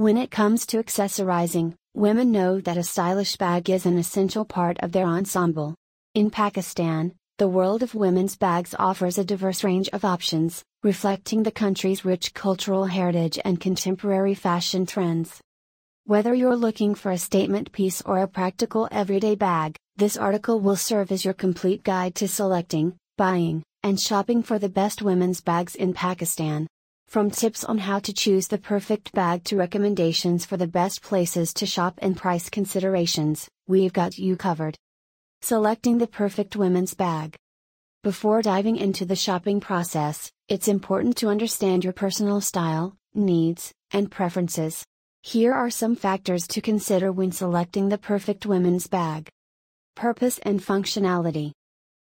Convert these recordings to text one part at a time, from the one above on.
When it comes to accessorizing, women know that a stylish bag is an essential part of their ensemble. In Pakistan, the world of women's bags offers a diverse range of options, reflecting the country's rich cultural heritage and contemporary fashion trends. Whether you're looking for a statement piece or a practical everyday bag, this article will serve as your complete guide to selecting, buying, and shopping for the best women's bags in Pakistan. From tips on how to choose the perfect bag to recommendations for the best places to shop and price considerations, we've got you covered. Selecting the perfect women's bag. Before diving into the shopping process, it's important to understand your personal style, needs, and preferences. Here are some factors to consider when selecting the perfect women's bag. Purpose and functionality.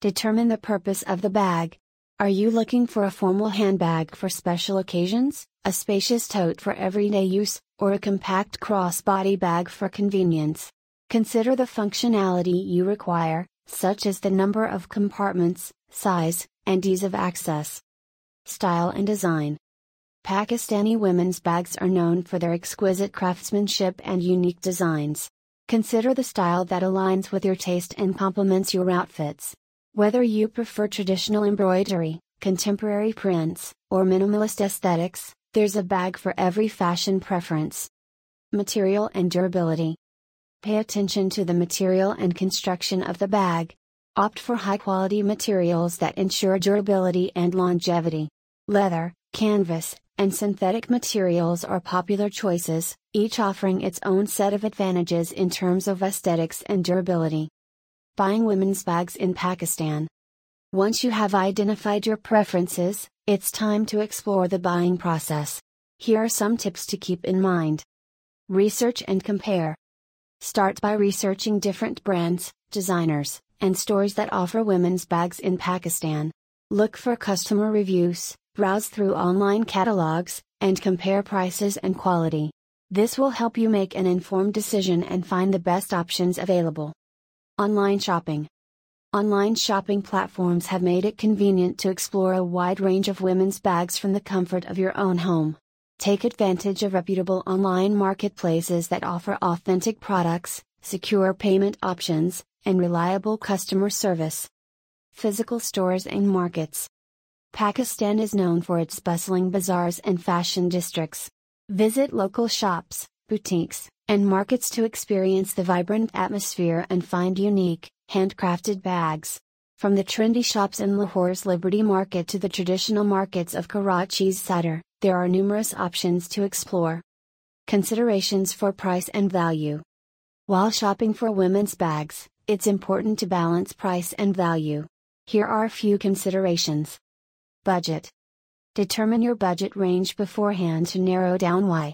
Determine the purpose of the bag. Are you looking for a formal handbag for special occasions, a spacious tote for everyday use, or a compact crossbody bag for convenience? Consider the functionality you require, such as the number of compartments, size, and ease of access. Style and design. Pakistani women's bags are known for their exquisite craftsmanship and unique designs. Consider the style that aligns with your taste and complements your outfits. Whether you prefer traditional embroidery, contemporary prints, or minimalist aesthetics, there's a bag for every fashion preference. Material and durability. Pay attention to the material and construction of the bag. Opt for high quality materials that ensure durability and longevity. Leather, canvas, and synthetic materials are popular choices, each offering its own set of advantages in terms of aesthetics and durability. Buying women's bags in Pakistan. Once you have identified your preferences, it's time to explore the buying process. Here are some tips to keep in mind. Research and compare. Start by researching different brands, designers, and stores that offer women's bags in Pakistan. Look for customer reviews, browse through online catalogs, and compare prices and quality. This will help you make an informed decision and find the best options available. Online shopping. Online shopping platforms have made it convenient to explore a wide range of women's bags from the comfort of your own home. Take advantage of reputable online marketplaces that offer authentic products, secure payment options, and reliable customer service. Physical stores and markets. Pakistan is known for its bustling bazaars and fashion districts. Visit local shops, boutiques, and markets to experience the vibrant atmosphere and find unique, handcrafted bags. From the trendy shops in Lahore's Liberty Market to the traditional markets of Karachi's Sadr, there are numerous options to explore. Considerations for price and value. While shopping for women's bags, it's important to balance price and value. Here are a few considerations. Budget. Determine your budget range beforehand to narrow down why.